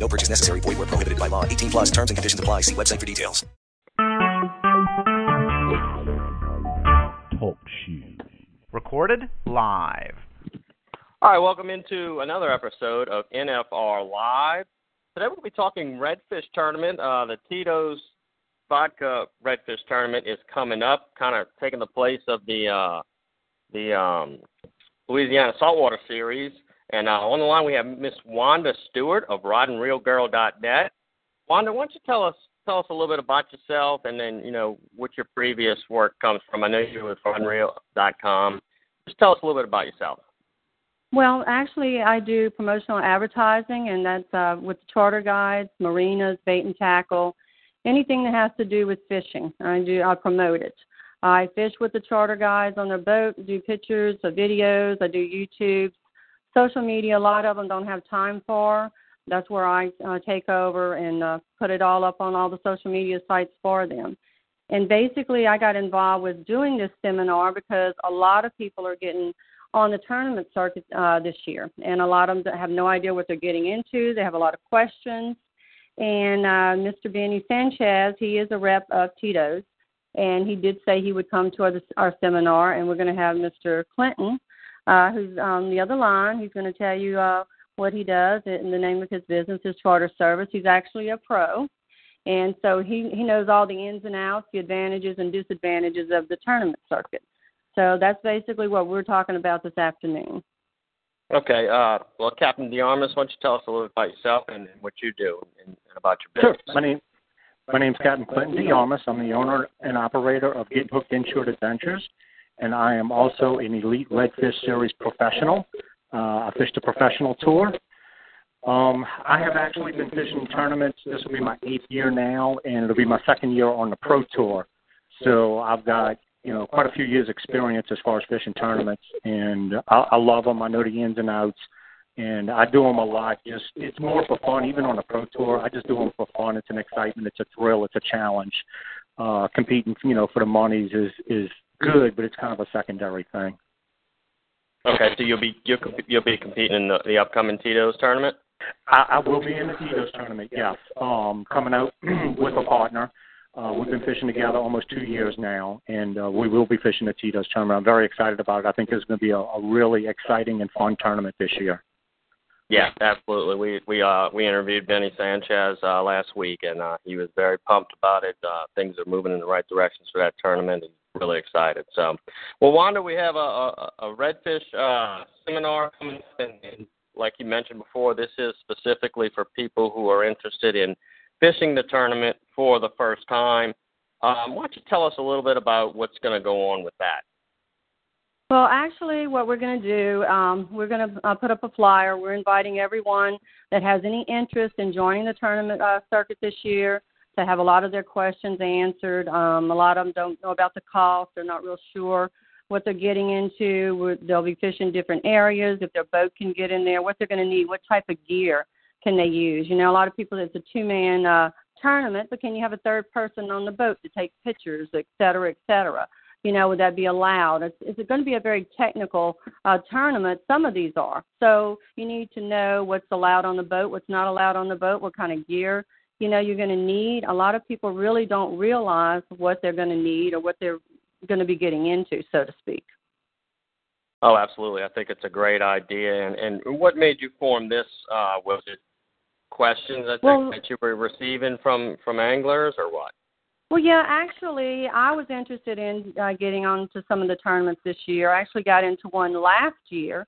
No purchase necessary. Void where prohibited by law. 18 plus terms and conditions apply. See website for details. Talk shoes. Recorded live. All right, welcome into another episode of NFR Live. Today we'll be talking Redfish Tournament. Uh, the Tito's Vodka Redfish Tournament is coming up, kind of taking the place of the uh, the um, Louisiana Saltwater Series. And uh, on the line we have Miss Wanda Stewart of RodandReelGirl.net. Wanda, why don't you tell us tell us a little bit about yourself, and then you know what your previous work comes from. I know you were with RodandReel.com. Just tell us a little bit about yourself. Well, actually, I do promotional advertising, and that's uh, with the charter guides, marinas, bait and tackle, anything that has to do with fishing. I do. I promote it. I fish with the charter guides on their boat, do pictures, videos. I do YouTube, social media. A lot of them don't have time for. That's where I uh, take over and uh, put it all up on all the social media sites for them. And basically, I got involved with doing this seminar because a lot of people are getting on the tournament circuit uh, this year, and a lot of them have no idea what they're getting into. They have a lot of questions. And uh, Mr. Benny Sanchez, he is a rep of Tito's, and he did say he would come to our, our seminar. And we're going to have Mr. Clinton, uh, who's on the other line. He's going to tell you uh, what he does. in the name of his business his Charter Service. He's actually a pro, and so he he knows all the ins and outs, the advantages and disadvantages of the tournament circuit. So that's basically what we're talking about this afternoon. Okay. Uh, well, Captain DeArmas, why don't you tell us a little bit about yourself and, and what you do and, and about your business? Sure. My name, my name's Captain Clinton DeArmas. I'm the owner and operator of Get Hooked Inshore Adventures, and I am also an elite Redfish Series professional. Uh, I fished a professional tour. Um, I have actually been fishing tournaments. This will be my eighth year now, and it'll be my second year on the pro tour. So I've got you know quite a few years experience as far as fishing tournaments, and I, I love them. I know the ins and outs, and I do them a lot. Just it's more for fun. Even on a pro tour, I just do them for fun. It's an excitement. It's a thrill. It's a challenge. Uh, competing, you know, for the monies is is good, but it's kind of a secondary thing. Okay, so you'll be you'll, you'll be competing in the, the upcoming Tito's tournament. I, I will be in the Tito's tournament. Yes, um, coming out with a partner. Uh, we've been fishing together almost two years now, and uh, we will be fishing the Tito's tournament. I'm very excited about it. I think it's going to be a, a really exciting and fun tournament this year. Yeah, absolutely. We we uh we interviewed Benny Sanchez uh, last week, and uh, he was very pumped about it. Uh, things are moving in the right directions for that tournament. He's really excited. So, well, Wanda, we have a a, a redfish uh, seminar coming up, and, and like you mentioned before, this is specifically for people who are interested in fishing the tournament for the first time. Um, why don't you tell us a little bit about what's going to go on with that? Well, actually, what we're going to do, um, we're going to uh, put up a flyer. We're inviting everyone that has any interest in joining the tournament uh, circuit this year to have a lot of their questions answered. Um, a lot of them don't know about the cost; they're not real sure what they're getting into. They'll be fishing different areas. If their boat can get in there, what they're going to need, what type of gear can they use? You know, a lot of people it's a two-man uh, tournament, but can you have a third person on the boat to take pictures, et cetera, et cetera? You know, would that be allowed? It's, it's going to be a very technical uh, tournament. Some of these are. So you need to know what's allowed on the boat, what's not allowed on the boat, what kind of gear you know you're going to need. A lot of people really don't realize what they're going to need or what they're going to be getting into, so to speak. Oh, absolutely. I think it's a great idea. And, and what made you form this? Uh, was it questions that, well, that you were receiving from from anglers, or what? Well, yeah, actually, I was interested in uh, getting on to some of the tournaments this year. I actually got into one last year,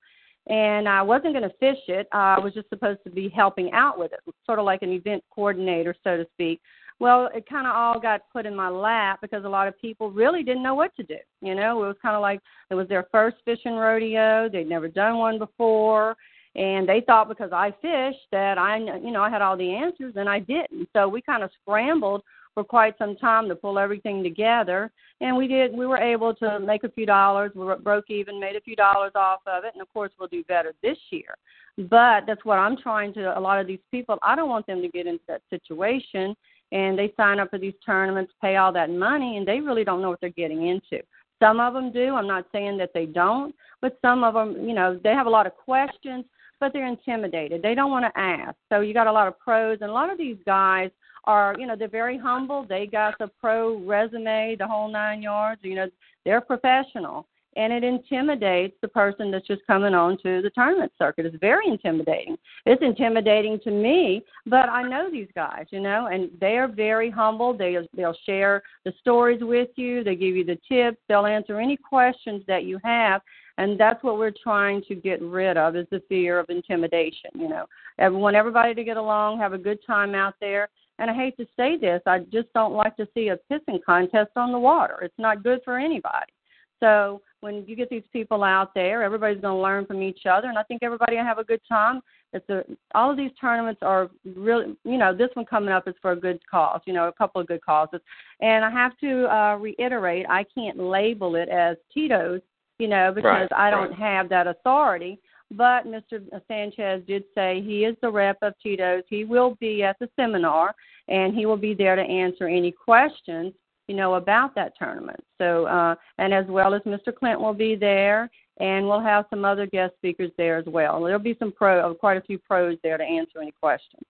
and I wasn't going to fish it. I was just supposed to be helping out with it, sort of like an event coordinator, so to speak. Well, it kind of all got put in my lap because a lot of people really didn't know what to do. You know, it was kind of like it was their first fishing rodeo. They'd never done one before, and they thought because I fished that I, you know, I had all the answers, and I didn't. So we kind of scrambled for quite some time to pull everything together. And we did. We were able to make a few dollars. We broke even, made a few dollars off of it, and of course we'll do better this year. But that's what I'm trying to. A lot of these people, I don't want them to get into that situation and they sign up for these tournaments, pay all that money, and they really don't know what they're getting into. Some of them do. I'm not saying that they don't, but some of them, you know, they have a lot of questions, but they're intimidated. They don't want to ask. So you got a lot of pros, and a lot of these guys are, you know, they're very humble. They got the pro resume, the whole nine yards. You know, they're professional and it intimidates the person that's just coming on to the tournament circuit. It's very intimidating. It's intimidating to me, but I know these guys, you know, and they are very humble. They they'll share the stories with you. They give you the tips. They'll answer any questions that you have, and that's what we're trying to get rid of is the fear of intimidation. You know, I want everybody to get along, have a good time out there. And I hate to say this, I just don't like to see a pissing contest on the water. It's not good for anybody. So when you get these people out there, everybody's going to learn from each other, and I think everybody will have a good time. It's a, all of these tournaments are really, you know, this one coming up is for a good cause, you know, a couple of good causes. And I have to uh, reiterate, I can't label it as Tito's, you know, because right, I don't right. have that authority. But Mr. Sanchez did say he is the rep of Tito's. He will be at the seminar, and he will be there to answer any questions you know, about that tournament. So, uh, and as well as Mr. Clint will be there, and we'll have some other guest speakers there as well. There'll be some pro, quite a few pros there to answer any questions.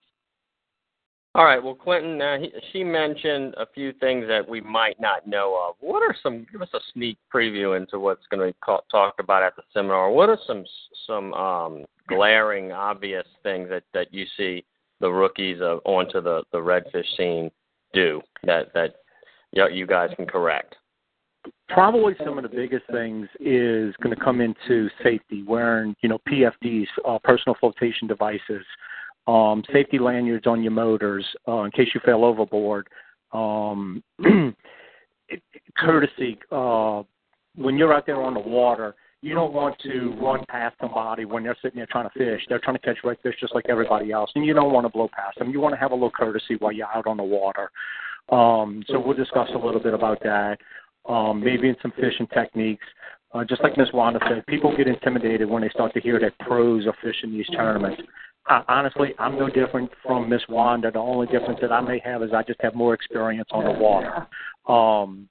All right. Well, Clinton, uh, he, she mentioned a few things that we might not know of. What are some? Give us a sneak preview into what's going to be talked about at the seminar. What are some some um, glaring, obvious things that that you see the rookies of onto the the redfish scene do that that yeah, you guys can correct? Probably some of the biggest things is going to come into safety, wearing you know PFDs, uh, personal flotation devices, um, safety lanyards on your motors uh, in case you fell overboard. Um, courtesy uh, when you're out there on the water, you don't want to run past somebody when they're sitting there trying to fish. They're trying to catch redfish just like everybody else, and you don't want to blow past them. You want to have a little courtesy while you're out on the water. Um, so we'll discuss a little bit about that, um, maybe in some fishing techniques. Uh, just like Miss Wanda said, people get intimidated when they start to hear that pros are fishing these tournaments. Uh, honestly, I'm no different from Miss Wanda. The only difference that I may have is I just have more experience on the water. Um,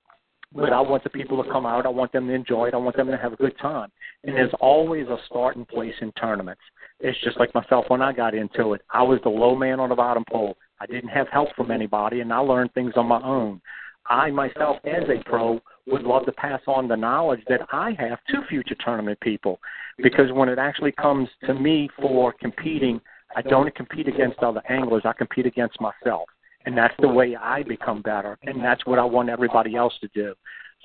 but I want the people to come out. I want them to enjoy it. I want them to have a good time. And there's always a starting place in tournaments. It's just like myself when I got into it. I was the low man on the bottom pole. I didn't have help from anybody, and I learned things on my own. I myself, as a pro, would love to pass on the knowledge that I have to future tournament people, because when it actually comes to me for competing, I don't compete against other anglers. I compete against myself, and that's the way I become better, and that's what I want everybody else to do.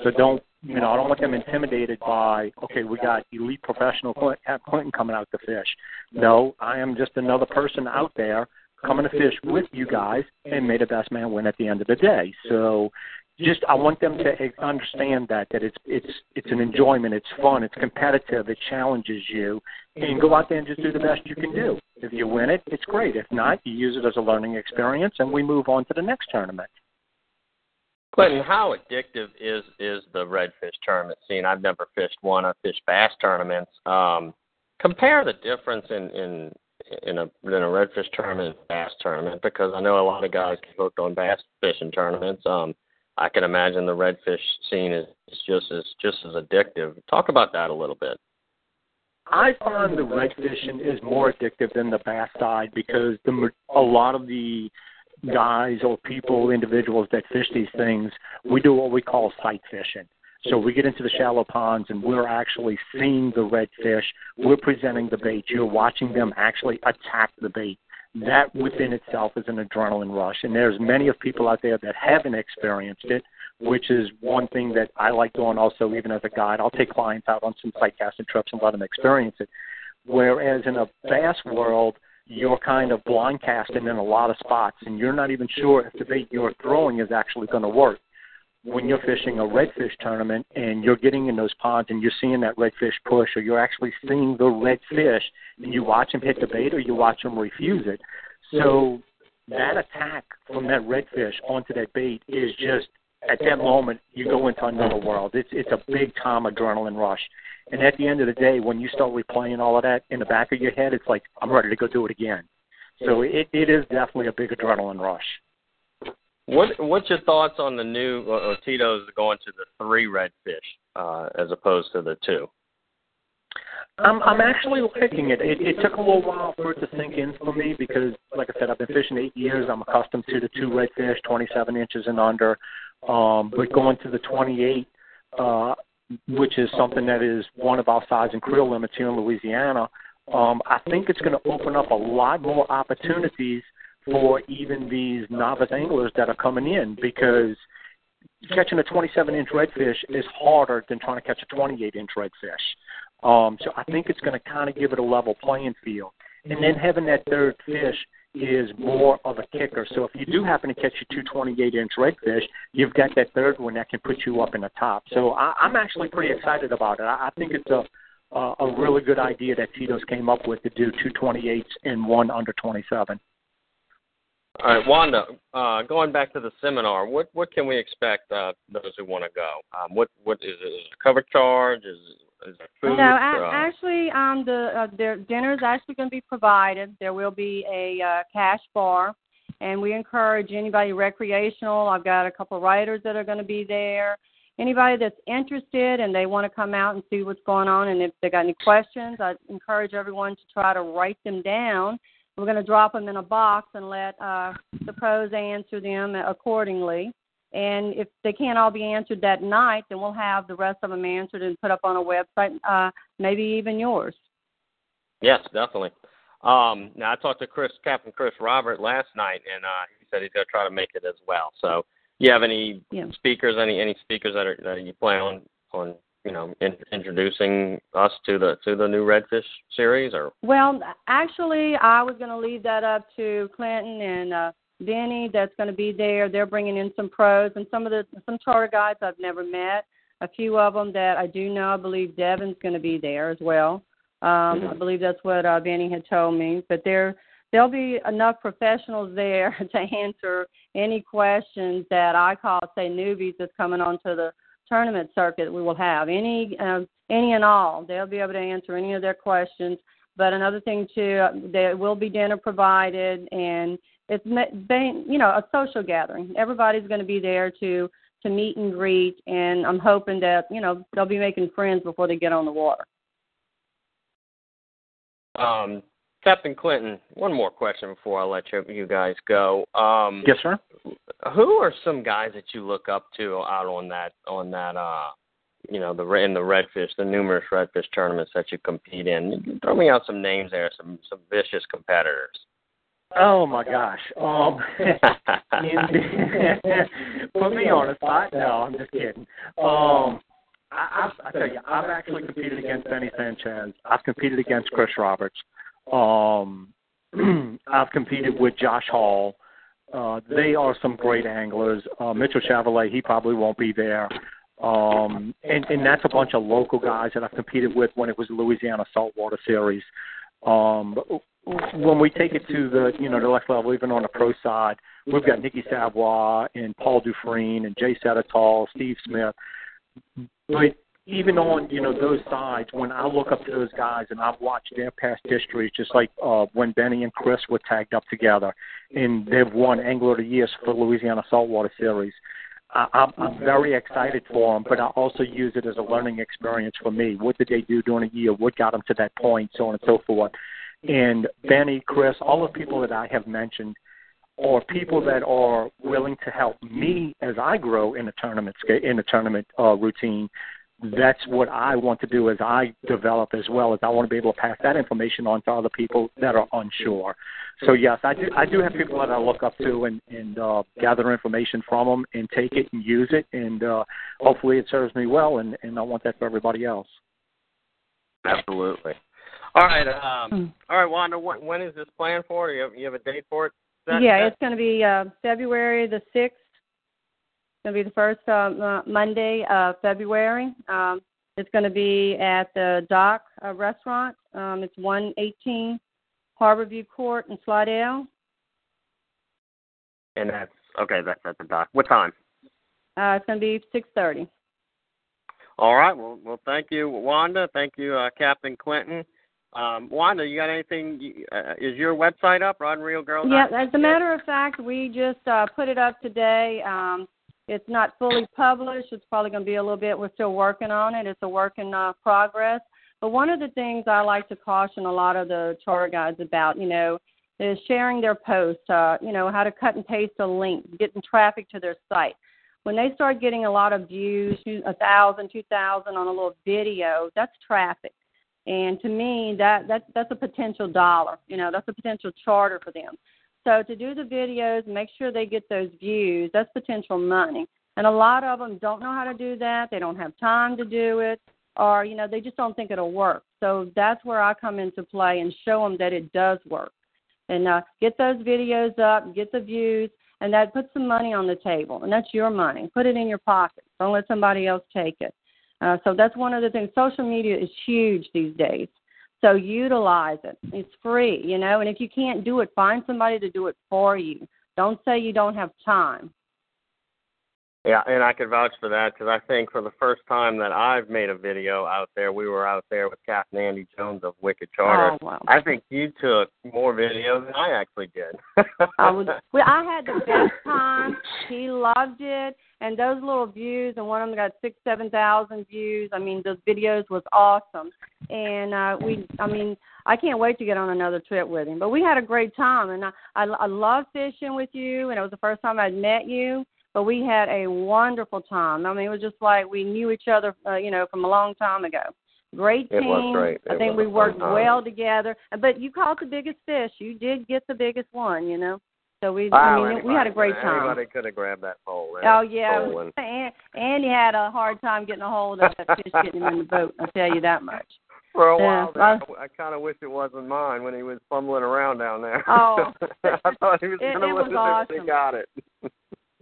So don't, you know, I don't want them intimidated by, okay, we got elite professional Clinton coming out to fish. No, I am just another person out there coming to fish with you guys, and may the best man win at the end of the day. So, just I want them to understand that that it's it's it's an enjoyment, it's fun, it's competitive, it challenges you, and go out there and just do the best you can do. If you win it, it's great. If not, you use it as a learning experience, and we move on to the next tournament. Clinton, how addictive is is the redfish tournament scene? I've never fished one. I've fished bass tournaments. Um, compare the difference in in in a in a redfish tournament and bass tournament because I know a lot of guys get hooked on bass fishing tournaments. Um, I can imagine the redfish scene is, is just as just as addictive. Talk about that a little bit. I find the red fishing is more addictive than the bass side because the a lot of the guys or people, individuals that fish these things, we do what we call sight fishing. So we get into the shallow ponds and we're actually seeing the redfish. We're presenting the bait. You're watching them actually attack the bait. That within itself is an adrenaline rush. And there's many of people out there that haven't experienced it, which is one thing that I like doing also even as a guide. I'll take clients out on some casting trips and let them experience it. Whereas in a bass world, you're kind of blind casting in a lot of spots and you're not even sure if the bait you're throwing is actually going to work when you're fishing a redfish tournament and you're getting in those ponds and you're seeing that redfish push or you're actually seeing the redfish and you watch him hit the bait or you watch him refuse it. So that attack from that redfish onto that bait is just at that moment you go into another world. It's it's a big time adrenaline rush. And at the end of the day, when you start replaying all of that in the back of your head, it's like I'm ready to go do it again. So it it is definitely a big adrenaline rush. What What's your thoughts on the new uh, Tito's going to the three redfish uh, as opposed to the two? I'm I'm actually liking it. it. It took a little while for it to sink in for me because, like I said, I've been fishing eight years. I'm accustomed to the two redfish, 27 inches and under. Um, but going to the 28, uh, which is something that is one of our size and creel limits here in Louisiana, um, I think it's going to open up a lot more opportunities for even these novice anglers that are coming in because catching a 27 inch redfish is harder than trying to catch a 28 inch redfish. Um, so I think it's going to kind of give it a level playing field. And then having that third fish is more of a kicker. So if you do happen to catch a 228 inch redfish, you've got that third one that can put you up in the top. So I, I'm actually pretty excited about it. I, I think it's a uh, a really good idea that Tito's came up with to do 228s and one under 27. All right, Wanda. Uh, going back to the seminar, what what can we expect uh, those who want to go? Um, what what is it? Is it a cover charge? Is is it food? No, a- actually, um, the uh, their dinner is actually going to be provided. There will be a uh, cash bar, and we encourage anybody recreational. I've got a couple of writers that are going to be there. Anybody that's interested and they want to come out and see what's going on, and if they got any questions, I encourage everyone to try to write them down we're going to drop them in a box and let uh, the pros answer them accordingly. And if they can't all be answered that night, then we'll have the rest of them answered and put up on a website, uh, maybe even yours. Yes, definitely. Um, now I talked to Chris, Captain Chris Robert last night, and uh, he said he's going to try to make it as well. So, you have any yeah. speakers, any any speakers that are that you plan on on you know in, introducing us to the to the new redfish series or? Well actually i was going to leave that up to clinton and uh Benny that's going to be there. They're bringing in some pros and some of the some charter guides i've never met. A few of them that i do know. I believe devin's going to be there as well. Um mm-hmm. i believe that's what uh benny had told me but there there'll be enough professionals there to answer any questions that i call say newbies that's coming onto the tournament circuit we will have. Any uh, any and all, they'll be able to answer any of their questions. But another thing too, uh, there will be dinner provided, and it's you know a social gathering. Everybody's going to be there to to meet and greet, and I'm hoping that you know they'll be making friends before they get on the water. Um, Captain Clinton, one more question before I let you, you guys go. Um, yes, sir. Who are some guys that you look up to out on that on that uh you know the in the redfish, the numerous redfish tournaments that you compete in? Throw me out some names there, some some vicious competitors. Oh my gosh. Um, put me on a spot. No, I'm just kidding. Um, I, I, I tell you, I've actually competed against Benny Sanchez. I've competed against Chris Roberts. Um, I've competed with Josh Hall. Uh, they are some great anglers. Uh, Mitchell Chevrolet, he probably won't be there. Um, and, and that's a bunch of local guys that I've competed with when it was Louisiana Saltwater Series. Um, when we take it to the you know the next level, even on the pro side, we've got Nicky Savoy and Paul Dufresne and Jay Setatol, Steve Smith. But even on you know those sides, when I look up to those guys and I've watched their past history, just like uh, when Benny and Chris were tagged up together, and they've won Angler of the Year for Louisiana Saltwater Series. I'm, I'm very excited for them, but I also use it as a learning experience for me. What did they do during a year? What got them to that point? So on and so forth. And Benny, Chris, all the people that I have mentioned are people that are willing to help me as I grow in the tournament in the tournament uh, routine that's what I want to do as I develop as well as I want to be able to pass that information on to other people that are unsure. So yes, I do I do have people that I look up to and and uh, gather information from them and take it and use it and uh, hopefully it serves me well and and I want that for everybody else. Absolutely. All right, um, hmm. all right, Wanda. When, when is this planned for? You have, you have a date for it? That, yeah, that? it's going to be uh, February the sixth going to be the first uh, Monday of February. Um, it's going to be at the Dock uh, Restaurant. Um, it's 118 Harborview Court in Slidell. And that's okay. That's at the dock. What time? Uh, it's going to be six thirty. All right. Well, well, thank you, Wanda. Thank you, uh, Captain Clinton. Um, Wanda, you got anything? Uh, is your website up, Rod and Reel Girl? Yeah, as a matter of fact, we just uh, put it up today. Um, it's not fully published. It's probably going to be a little bit. We're still working on it. It's a work in uh, progress. But one of the things I like to caution a lot of the charter guides about, you know, is sharing their posts. Uh, you know, how to cut and paste a link, getting traffic to their site. When they start getting a lot of views, a thousand, two thousand on a little video, that's traffic. And to me, that that that's a potential dollar. You know, that's a potential charter for them. So to do the videos, make sure they get those views. That's potential money. And a lot of them don't know how to do that. They don't have time to do it, or you know, they just don't think it'll work. So that's where I come into play and show them that it does work. And uh, get those videos up, get the views, and that puts some money on the table. And that's your money. Put it in your pocket. Don't let somebody else take it. Uh, so that's one of the things. Social media is huge these days. So utilize it. It's free, you know. And if you can't do it, find somebody to do it for you. Don't say you don't have time. Yeah, and I could vouch for that because I think for the first time that I've made a video out there, we were out there with Captain Andy Jones of Wicked Charter. Oh wow. I think you took more videos than I actually did. I was. Well, I had the best time. He loved it, and those little views, and one of them got six, seven thousand views. I mean, those videos was awesome, and uh, we. I mean, I can't wait to get on another trip with him. But we had a great time, and I, I, I love fishing with you, and it was the first time I'd met you. But we had a wonderful time. I mean, it was just like we knew each other, uh, you know, from a long time ago. Great team. It was great. I think we worked well together. But you caught the biggest fish. You did get the biggest one, you know. So we, Wow, I mean, we had a great time. Anybody could have grabbed that pole. Oh yeah, Pole and- and Andy had a hard time getting a hold of that fish getting him in the boat. I'll tell you that much. For a while, there, I- I, kind of wish it wasn't mine when he was fumbling around down there. Oh. I thought he was going to lose it, but he got it.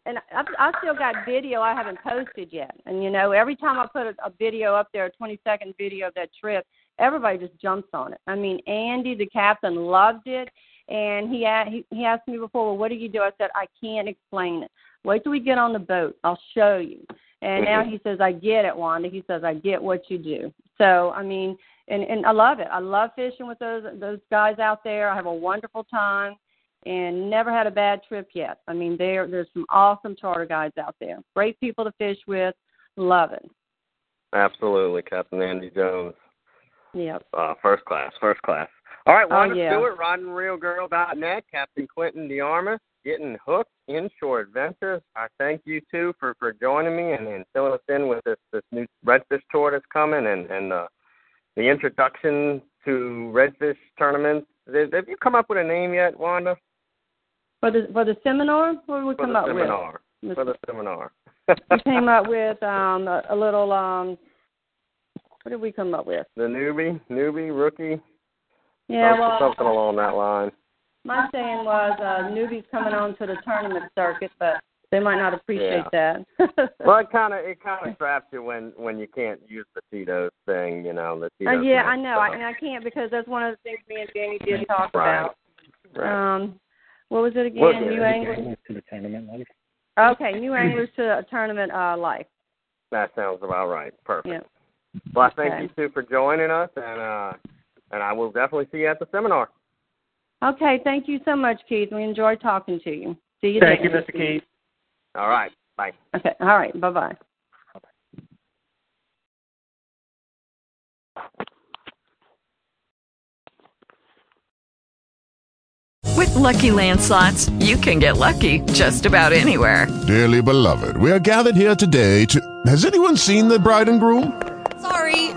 And I, I still got video I haven't posted yet. And you know, every time I put a, a video up there, a 20 second video of that trip, everybody just jumps on it. I mean, Andy, the captain, loved it, and he he, he asked me before, well, what do you do? I said, I can't explain it. Wait till we get on the boat. I'll show you. And now he says, I get it, Wanda. He says, I get what you do. So I mean, and and I love it. I love fishing with those those guys out there. I have a wonderful time and never had a bad trip yet. I mean, there there's some awesome charter guides out there. Great people to fish with. Love it. Absolutely, Captain Andy Jones. Yep. Uh, first class, first class. All right, Wanda Oh, Wanda yeah. Stewart, RodandReelGirl.net, Captain Clinton DeArmas, getting hooked inshore adventures. I thank you too for for joining me and, and filling us in with this this new redfish tour that's coming and and uh, the introduction to redfish tournaments. Have you come up with a name yet, Wanda? For the for the seminar, what did we For come the up seminar. with? For the seminar. we came up with um a, a little um what did we come up with? the newbie, newbie, rookie, Yeah, something, well something along that line. my saying was uh newbies coming on to the tournament circuit, but they might not appreciate that. Well, it kind of it kind of traps you when when you can't use the Tito's thing, you know. The Uh, yeah, thing. I know. I, and I can't because that's one of the things me and Danny did talk Right. about. Right. Um, what was it again? Well, New yeah, Anglers. to the tournament life. Okay, New Anglers to a tournament uh, life. that sounds about right. Perfect. Yeah. Well, I thank Okay. you two for joining us, and uh, and I will definitely see you at the seminar. Okay, thank you so much, Keith. We enjoyed talking to you. See you Thank you. Mr. Keith. All right. Bye. Okay, all right. Bye bye. With Lucky Land slots, you can get lucky just about anywhere. Dearly beloved, we are gathered here today to. Has anyone seen the bride and groom?